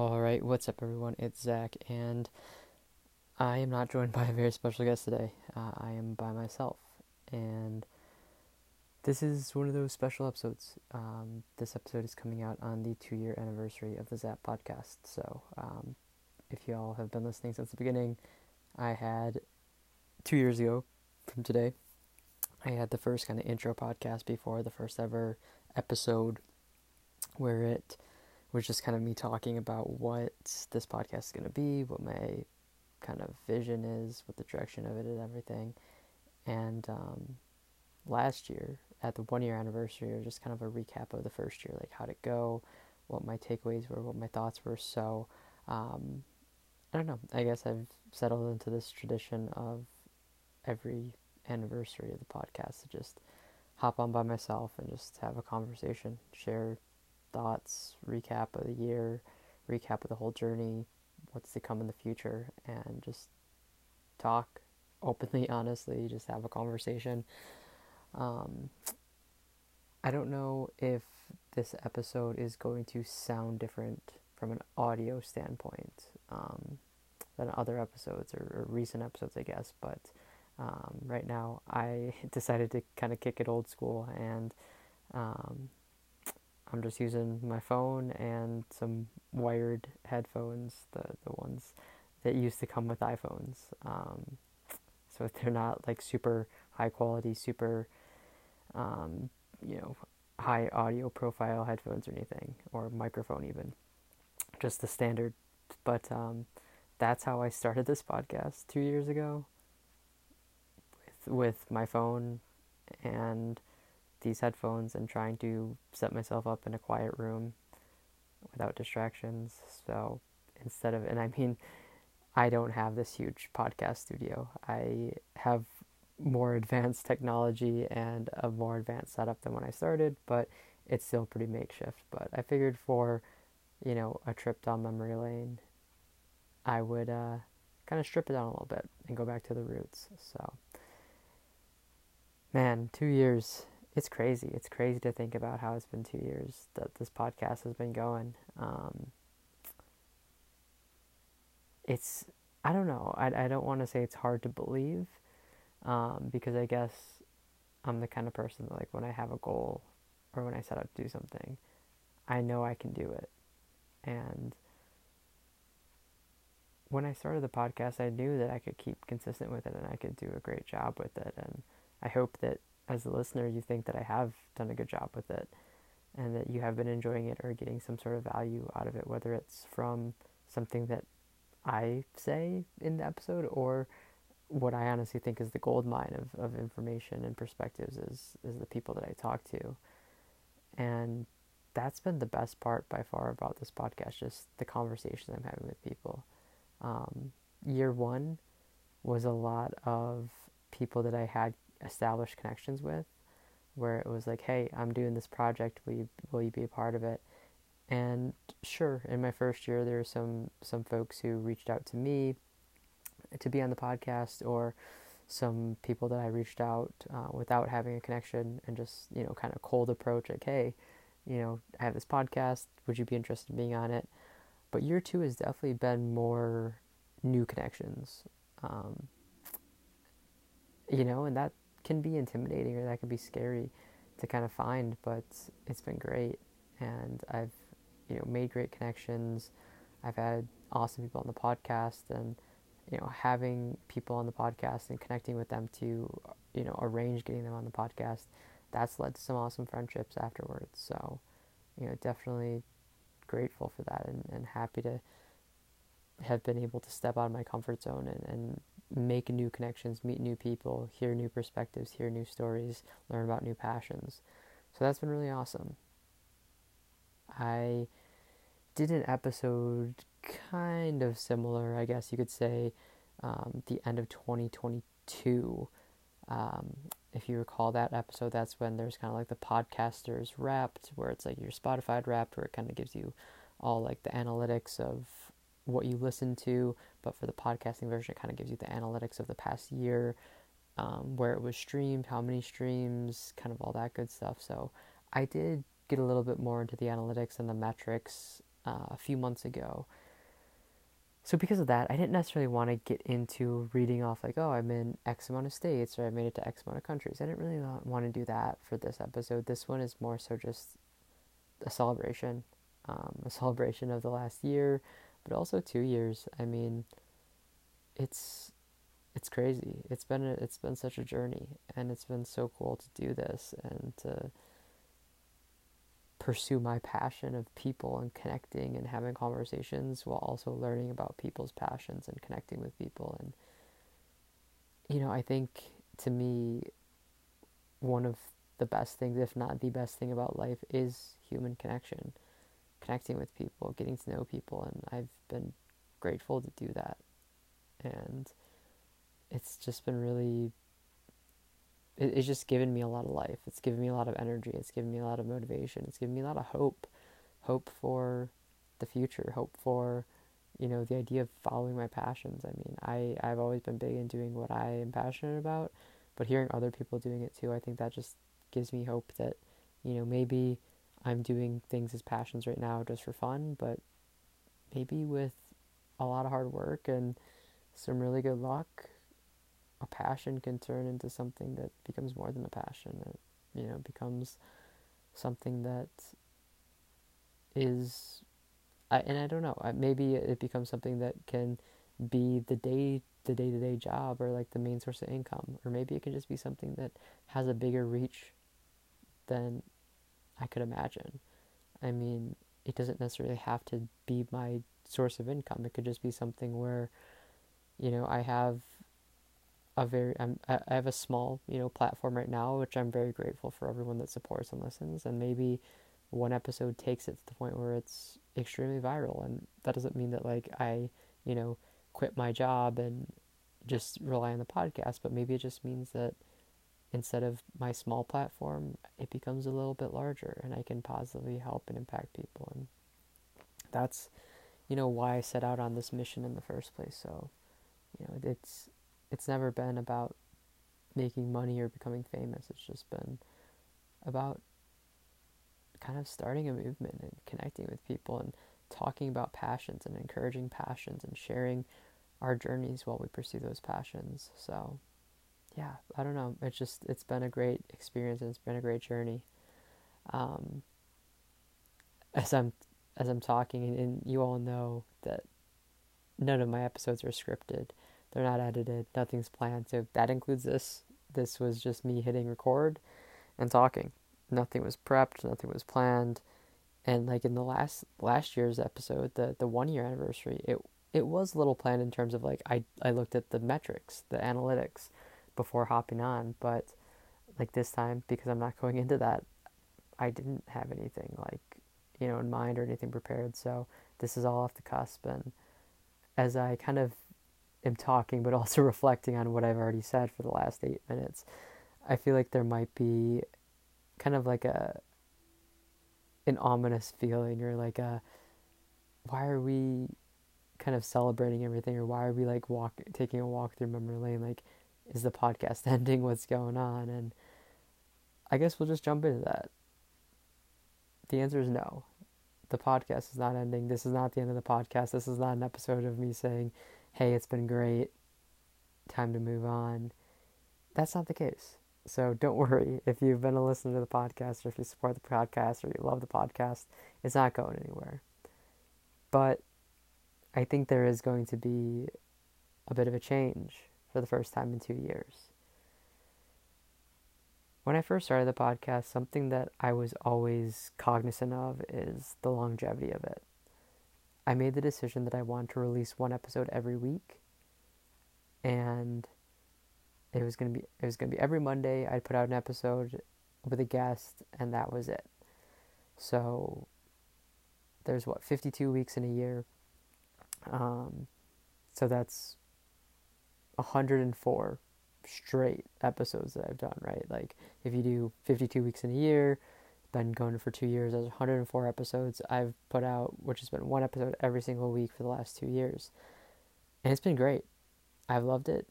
All right, what's up, everyone? It's Zach, and I am not joined by a very special guest today. Uh, I am by myself, and this is one of those special episodes. Um, this episode is coming out on the two year anniversary of the Zap podcast. So, um, if you all have been listening since the beginning, I had two years ago from today, I had the first kind of intro podcast before the first ever episode where it was just kind of me talking about what this podcast is going to be, what my kind of vision is, what the direction of it is, everything. And um, last year, at the one year anniversary, or just kind of a recap of the first year, like how'd it go, what my takeaways were, what my thoughts were. So, um, I don't know. I guess I've settled into this tradition of every anniversary of the podcast to just hop on by myself and just have a conversation, share thoughts, recap of the year, recap of the whole journey, what's to come in the future, and just talk openly, honestly, just have a conversation. Um, I don't know if this episode is going to sound different from an audio standpoint um, than other episodes or, or, recent episodes, I guess, but um, right now I decided to kind of kick it old school and um, I'm just using my phone and some wired headphones, the, the ones that used to come with iPhones. Um, so they're not like super high quality, super, um, you know, high audio profile headphones or anything, or microphone even. Just the standard. But um, that's how I started this podcast two years ago with, with my phone and these headphones and trying to set myself up in a quiet room without distractions. So instead of, and I mean, I don't have this huge podcast studio. I have more advanced technology and a more advanced setup than when I started, but it's still pretty makeshift. But I figured for, you know, a trip down memory lane, I would uh, kind of strip it down a little bit and go back to the roots. So, man, two years it's crazy. It's crazy to think about how it's been two years that this podcast has been going. Um, it's I don't know. I I don't want to say it's hard to believe, um, because I guess I'm the kind of person that like when I have a goal or when I set out to do something, I know I can do it, and when I started the podcast, I knew that I could keep consistent with it and I could do a great job with it, and I hope that as a listener, you think that I have done a good job with it and that you have been enjoying it or getting some sort of value out of it, whether it's from something that I say in the episode or what I honestly think is the gold mine of, of information and perspectives is, is the people that I talk to. And that's been the best part by far about this podcast, just the conversations I'm having with people. Um, year one was a lot of people that I had established connections with, where it was like, hey, I'm doing this project. Will you will you be a part of it? And sure, in my first year, there were some some folks who reached out to me to be on the podcast, or some people that I reached out uh, without having a connection and just you know kind of cold approach, like, hey, you know, I have this podcast. Would you be interested in being on it? But year two has definitely been more new connections. Um, you know, and that can be intimidating or that can be scary to kind of find, but it's been great. And I've, you know, made great connections. I've had awesome people on the podcast and, you know, having people on the podcast and connecting with them to, you know, arrange getting them on the podcast, that's led to some awesome friendships afterwards. So, you know, definitely grateful for that and, and happy to have been able to step out of my comfort zone and, and make new connections, meet new people, hear new perspectives, hear new stories, learn about new passions. So that's been really awesome. I did an episode kind of similar, I guess you could say, um, the end of 2022. Um, if you recall that episode, that's when there's kind of like the podcasters wrapped, where it's like your Spotify wrapped, where it kind of gives you all like the analytics of what you listen to, but for the podcasting version, it kind of gives you the analytics of the past year, um, where it was streamed, how many streams, kind of all that good stuff. So I did get a little bit more into the analytics and the metrics uh, a few months ago. So because of that, I didn't necessarily want to get into reading off like, oh, I'm in X amount of states or I made it to X amount of countries. I didn't really want to do that for this episode. This one is more so just a celebration, um, a celebration of the last year, but also two years. I mean, it's it's crazy. It's been a, it's been such a journey, and it's been so cool to do this and to pursue my passion of people and connecting and having conversations while also learning about people's passions and connecting with people and you know i think to me one of the best things if not the best thing about life is human connection connecting with people getting to know people and i've been grateful to do that and it's just been really it, it's just given me a lot of life. It's given me a lot of energy. It's given me a lot of motivation. It's given me a lot of hope, hope for the future, hope for you know the idea of following my passions. I mean, I I've always been big in doing what I am passionate about, but hearing other people doing it too, I think that just gives me hope that you know maybe I'm doing things as passions right now just for fun, but maybe with a lot of hard work and some really good luck, a passion can turn into something that becomes more than a passion. It, you know, becomes something that is, I, and I don't know, maybe it becomes something that can be the day the day to day job or like the main source of income, or maybe it can just be something that has a bigger reach than I could imagine. I mean, it doesn't necessarily have to be my source of income. It could just be something where, you know, I have a very I'm, I have a small you know platform right now, which I'm very grateful for everyone that supports and listens, and maybe one episode takes it to the point where it's extremely viral, and that doesn't mean that like I you know quit my job and just rely on the podcast, but maybe it just means that instead of my small platform, it becomes a little bit larger, and I can positively help and impact people, and that's you know why I set out on this mission in the first place. So you know it's it's never been about making money or becoming famous. It's just been about kind of starting a movement and connecting with people and talking about passions and encouraging passions and sharing our journeys while we pursue those passions. So, yeah, I don't know. It's just it's been a great experience and it's been a great journey. Um, as I'm as I'm talking, and, and you all know that none of my episodes are scripted. They're not edited. Nothing's planned. So that includes this. This was just me hitting record and talking. Nothing was prepped. Nothing was planned. And like in the last last year's episode, the the one year anniversary, it it was a little planned in terms of like I I looked at the metrics, the analytics before hopping on, but like this time because I'm not going into that, I didn't have anything like you know in mind or anything prepared. So this is all off the cusp and as I kind of am talking, but also reflecting on what I've already said for the last eight minutes, I feel like there might be kind of like a an ominous feeling or like a why are we kind of celebrating everything or why are we like walk taking a walk through memory lane like is the podcast ending what's going on? And i guess we'll just jump into that. The answer is no. The podcast is not ending. This is not the end of the podcast. This is not an episode of me saying hey, it's been great, time to move on. That's not the case. So don't worry. If you've been a listener to the podcast or if you support the podcast or you love the podcast, it's not going anywhere. But I think there is going to be a bit of a change for the first time in two years. When I first started the podcast, something that I was always cognizant of is the longevity of it. I made the decision that I wanted to release one episode every week, and it was gonna be it was gonna be every Monday. I'd put out an episode with a guest, and that was it. So there's what 52 weeks in a year. Um, so that's 104 straight episodes that I've done, right? Like if you do 52 weeks in a year, been going for two years. There's 104 episodes I've put out, which has been one episode every single week for the last two years. And it's been great. I've loved it.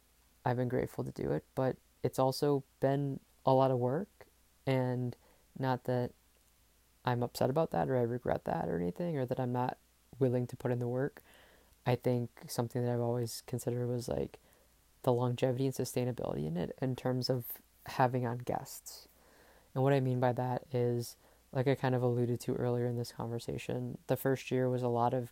I've been grateful to do it, but it's also been a lot of work. And not that I'm upset about that or I regret that or anything, or that I'm not willing to put in the work. I think something that I've always considered was like the longevity and sustainability in it in terms of having on guests. And what I mean by that is, like I kind of alluded to earlier in this conversation, the first year was a lot of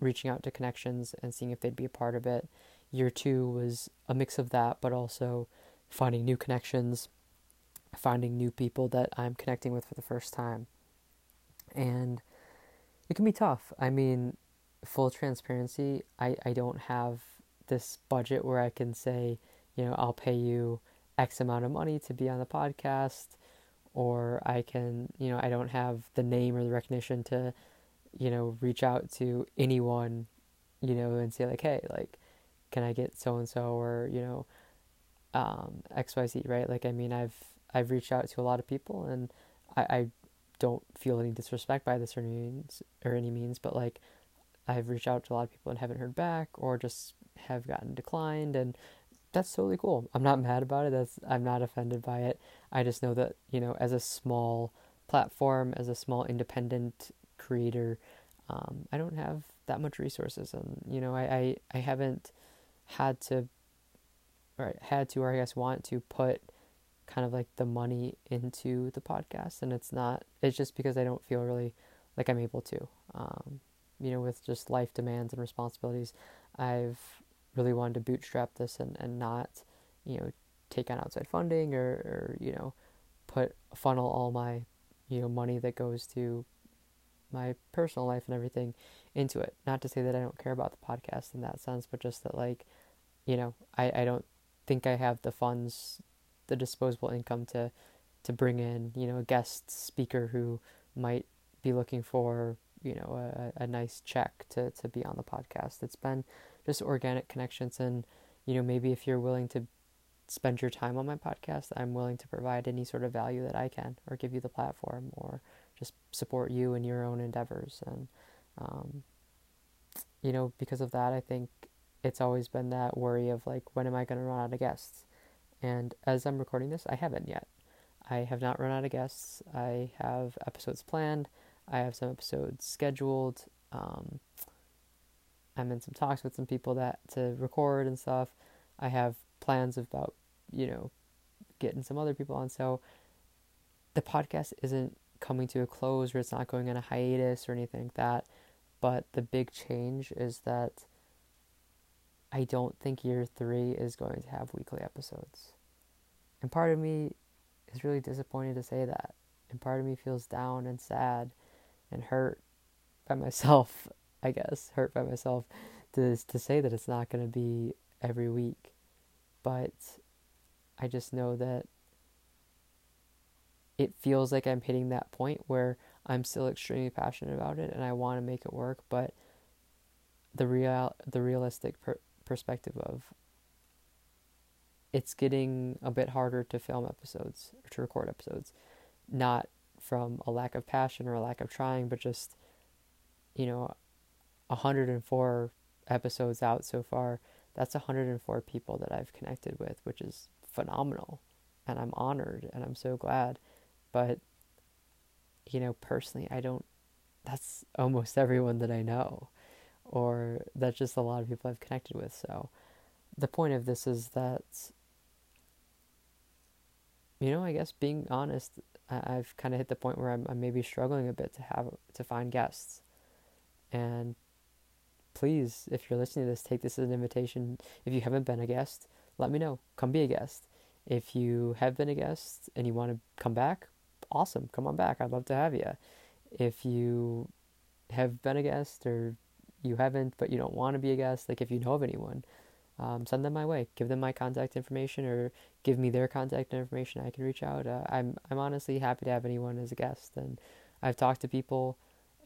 reaching out to connections and seeing if they'd be a part of it. Year two was a mix of that, but also finding new connections, finding new people that I'm connecting with for the first time. And it can be tough. I mean, full transparency, I, I don't have this budget where I can say, you know, I'll pay you X amount of money to be on the podcast, or I can, you know, I don't have the name or the recognition to, you know, reach out to anyone, you know, and say, like, hey, like, can I get so and so, or, you know, um, XYZ, right? Like, I mean, I've, I've reached out to a lot of people and I, I don't feel any disrespect by this or any means, or any means, but like, I've reached out to a lot of people and haven't heard back or just have gotten declined and that's totally cool. I'm not mad about it. That's I'm not offended by it. I just know that, you know, as a small platform, as a small independent creator, um, I don't have that much resources and you know, I, I, I haven't had to or had to or I guess want to put kind of like the money into the podcast and it's not it's just because I don't feel really like I'm able to. Um, you know, with just life demands and responsibilities, I've really wanted to bootstrap this and, and not, you know, take on outside funding or, or, you know, put funnel all my, you know, money that goes to my personal life and everything into it. Not to say that I don't care about the podcast in that sense, but just that like, you know, I, I don't think I have the funds, the disposable income to to bring in, you know, a guest speaker who might be looking for, you know, a, a nice check to, to be on the podcast. It's been just organic connections. And you know maybe if you're willing to spend your time on my podcast i'm willing to provide any sort of value that i can or give you the platform or just support you in your own endeavors. And um, you know because of that i think it's always been that worry of like when am i going to run out of guests? And as i'm recording this i haven't yet. I have not run out of guests. I have episodes planned. I have some episodes scheduled. Um, I'm in some talks with some people that to record and stuff. I have plans about, you know, getting some other people on. So the podcast isn't coming to a close or it's not going on a hiatus or anything like that. But the big change is that I don't think year three is going to have weekly episodes. And part of me is really disappointed to say that. And part of me feels down and sad and hurt by myself I guess, hurt by myself to to say that it's not going to be every week. But I just know that it feels like I'm hitting that point where I'm still extremely passionate about it and I want to make it work, but the real the realistic per- perspective of it's getting a bit harder to film episodes or to record episodes, not from a lack of passion or a lack of trying, but just you know 104 episodes out so far. That's 104 people that I've connected with, which is phenomenal. And I'm honored and I'm so glad. But, you know, personally, I don't, that's almost everyone that I know. Or that's just a lot of people I've connected with. So the point of this is that, you know, I guess being honest, I've kind of hit the point where I'm, I'm maybe struggling a bit to have, to find guests. And please, if you're listening to this, take this as an invitation. If you haven't been a guest, let me know. Come be a guest. If you have been a guest and you want to come back, awesome. Come on back. I'd love to have you. If you have been a guest or you haven't, but you don't want to be a guest, like if you know of anyone, um, send them my way. Give them my contact information or give me their contact information. I can reach out. Uh, I'm I'm honestly happy to have anyone as a guest, and I've talked to people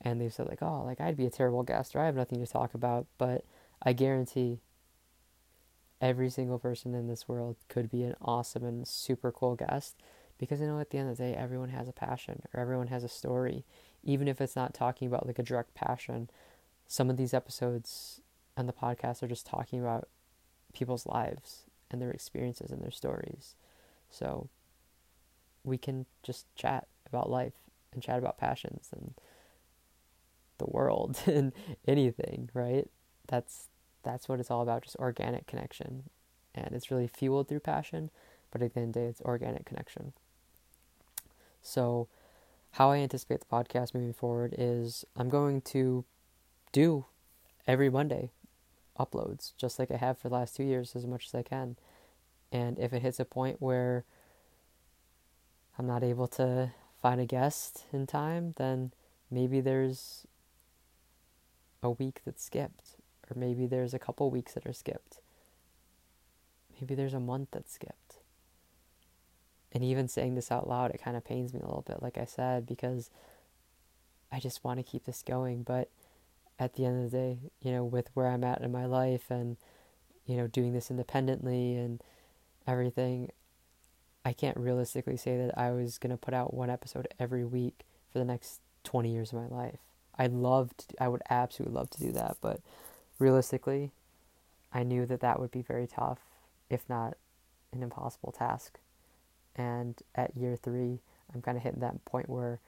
and they've said like, oh, like I'd be a terrible guest or I have nothing to talk about, but I guarantee every single person in this world could be an awesome and super cool guest because I know at the end of the day everyone has a passion or everyone has a story, even if it's not talking about like a direct passion. Some of these episodes on the podcast are just talking about people's lives and their experiences and their stories. So we can just chat about life and chat about passions and the world and anything, right? That's that's what it's all about, just organic connection. And it's really fueled through passion, but at the end of the day, it's organic connection. So, how I anticipate the podcast moving forward is I'm going to do every Monday uploads, just like I have for the last two years, as much as I can. And if it hits a point where I'm not able to find a guest in time, then maybe there's a week that's skipped, or maybe there's a couple weeks that are skipped. Maybe there's a month that's skipped. And even saying this out loud, it kind of pains me a little bit, like I said, because I just want to keep this going. But at the end of the day, you know, with where I'm at in my life and, you know, doing this independently and everything, I can't realistically say that I was going to put out one episode every week for the next 20 years of my life. I'd love to, I would absolutely love to do that, but realistically, I knew that that would be very tough, if not an impossible task. And at year three, I'm kind of hitting that point where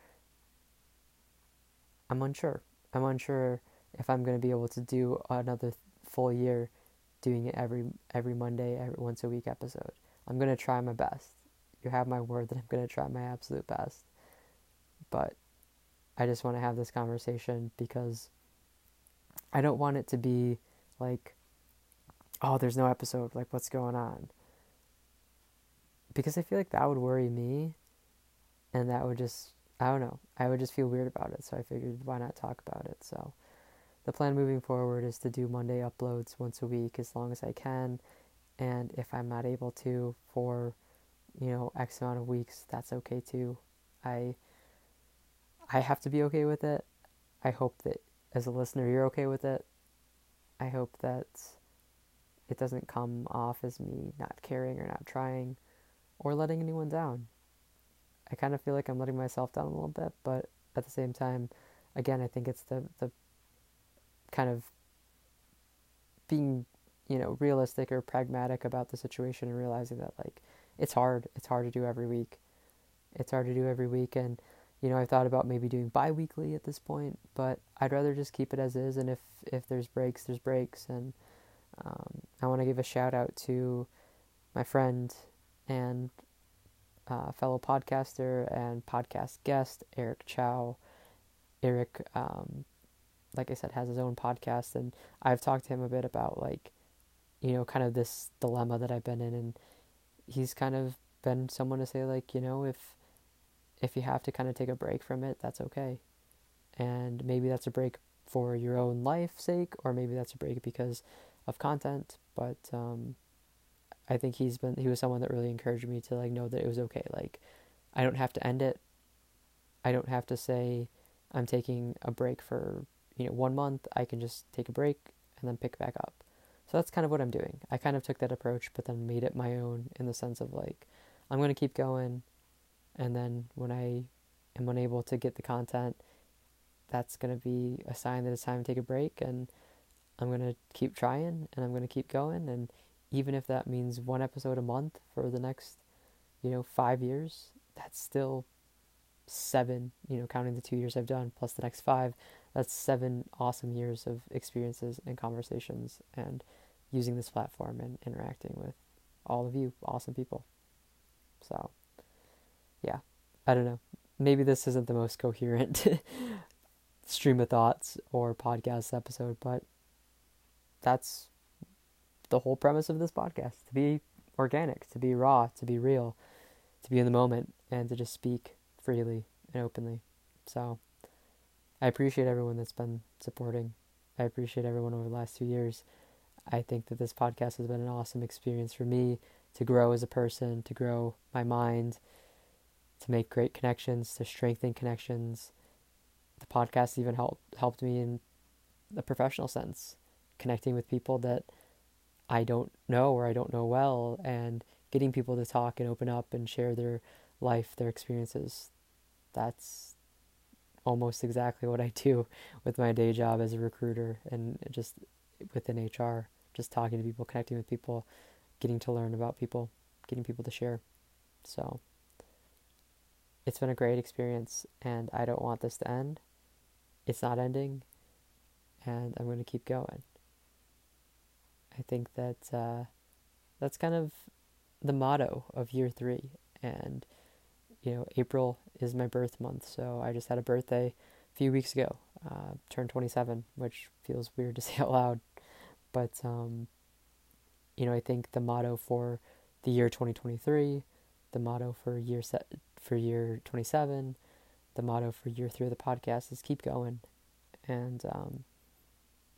I'm unsure. I'm unsure if I'm going to be able to do another full year doing it every every Monday, every once a week episode. I'm going to try my best. You have my word that I'm going to try my absolute best. But I just want to have this conversation because I don't want it to be like oh, there's no episode, like what's going on? Because I feel like that would worry me and that would just I don't know. I would just feel weird about it, so I figured why not talk about it. So the plan moving forward is to do Monday uploads once a week as long as I can. And if I'm not able to for, you know, X amount of weeks, that's okay too. I I have to be okay with it. I hope that as a listener you're okay with it. I hope that it doesn't come off as me not caring or not trying or letting anyone down. I kind of feel like I'm letting myself down a little bit, but at the same time, again, I think it's the the kind of being, you know, realistic or pragmatic about the situation and realizing that like it's hard. It's hard to do every week. It's hard to do every week and you know, I've thought about maybe doing bi-weekly at this point, but I'd rather just keep it as is and if if there's breaks, there's breaks and um, I want to give a shout out to my friend and uh, fellow podcaster and podcast guest Eric Chow. Eric um, like I said, has his own podcast, and I've talked to him a bit about like, you know, kind of this dilemma that I've been in, and he's kind of been someone to say like, you know, if if you have to kind of take a break from it, that's okay, and maybe that's a break for your own life's sake, or maybe that's a break because of content. But um, I think he's been he was someone that really encouraged me to like know that it was okay. Like, I don't have to end it. I don't have to say I'm taking a break for you know, one month I can just take a break and then pick back up. So that's kind of what I'm doing. I kind of took that approach, but then made it my own in the sense of like, I'm going to keep going. And then when I am unable to get the content, that's going to be a sign that it's time to take a break. And I'm going to keep trying and I'm going to keep going. And even if that means one episode a month for the next, you know, five years, that's still seven, you know, counting the two years I've done plus the next five that's seven awesome years of experiences and conversations and using this platform and interacting with all of you awesome people. So, yeah, I don't know. Maybe this isn't the most coherent stream of thoughts or podcast episode, but that's the whole premise of this podcast to be organic, to be raw, to be real, to be in the moment, and to just speak freely and openly. So, I appreciate everyone that's been supporting. I appreciate everyone over the last two years. I think that this podcast has been an awesome experience for me to grow as a person, to grow my mind, to make great connections, to strengthen connections. The podcast even helped helped me in a professional sense, connecting with people that I don't know or I don't know well and getting people to talk and open up and share their life, their experiences. That's almost exactly what I do with my day job as a recruiter and just within HR, just talking to people, connecting with people, getting to learn about people, getting people to share. So it's been a great experience and I don't want this to end. it's not ending, and I'm going to keep going. I think that uh, that's kind of the motto of year three. And, you know, April is my birth month, so I just had a birthday a few weeks ago. Uh, turned 27, which feels weird to say out loud. But, um, you know, I think the motto for the year 2023, the motto for year set for year 27, the motto for year three of the podcast is keep going. And, um,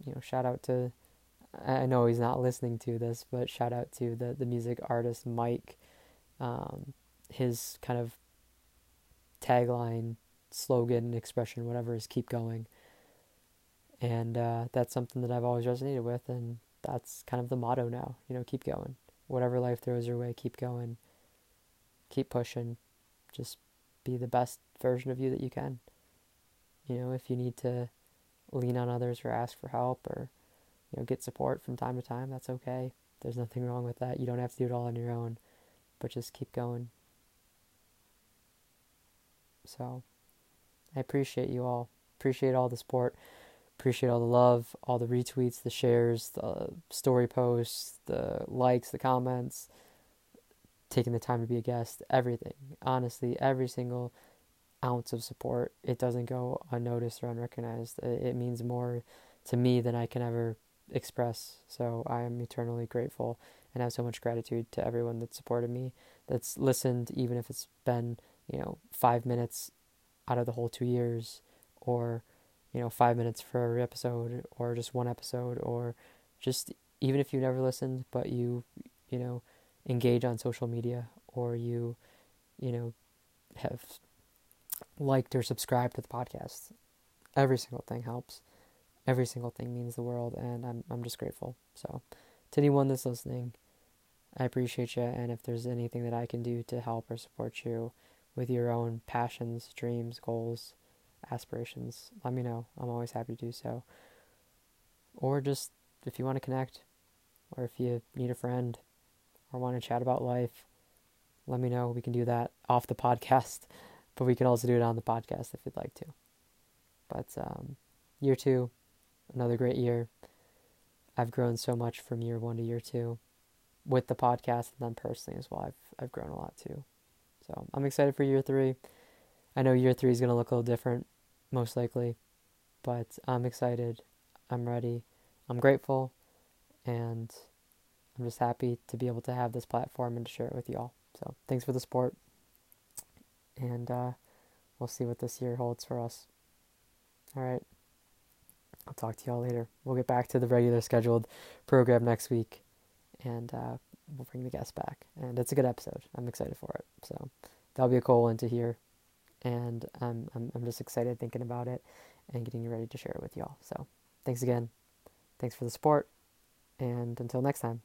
you know, shout out to I know he's not listening to this, but shout out to the the music artist Mike. Um, his kind of tagline, slogan, expression, whatever is "keep going," and uh, that's something that I've always resonated with, and that's kind of the motto now. You know, keep going. Whatever life throws your way, keep going. Keep pushing. Just be the best version of you that you can. You know, if you need to lean on others or ask for help or you know, get support from time to time. That's okay. There's nothing wrong with that. You don't have to do it all on your own, but just keep going. So, I appreciate you all. Appreciate all the support. Appreciate all the love, all the retweets, the shares, the story posts, the likes, the comments, taking the time to be a guest, everything. Honestly, every single ounce of support, it doesn't go unnoticed or unrecognized. It means more to me than I can ever express. So I am eternally grateful and have so much gratitude to everyone that supported me, that's listened, even if it's been, you know, five minutes out of the whole two years, or, you know, five minutes for every episode, or just one episode, or just even if you never listened, but you, you know, engage on social media, or you, you know, have liked or subscribed to the podcast. Every single thing helps every single thing means the world, and I'm I'm just grateful. So, to anyone that's listening, I appreciate you, and if there's anything that I can do to help or support you with your own passions, dreams, goals, aspirations, let me know. I'm always happy to do so. Or just if you want to connect, or if you need a friend, or want to chat about life, let me know. We can do that off the podcast, but we can also do it on the podcast if you'd like to. But um, year two, another great year. I've grown so much from year one to year two with the podcast and then personally as well. I've I've grown a lot too. So I'm excited for year three. I know year three is gonna look a little different, most likely. But I'm excited. I'm ready. I'm grateful and I'm just happy to be able to have this platform and to share it with you all. So thanks for the support. And uh, we'll see what this year holds for us. All right. I'll talk to y'all later. We'll get back to the regular scheduled program next week, and uh, we'll bring the guests back. And it's a good episode. I'm excited for it. So that'll be a cool one to hear, and I'm I'm I'm just excited thinking about it and getting ready to share it with y'all. So thanks again. Thanks for the support, and until next time.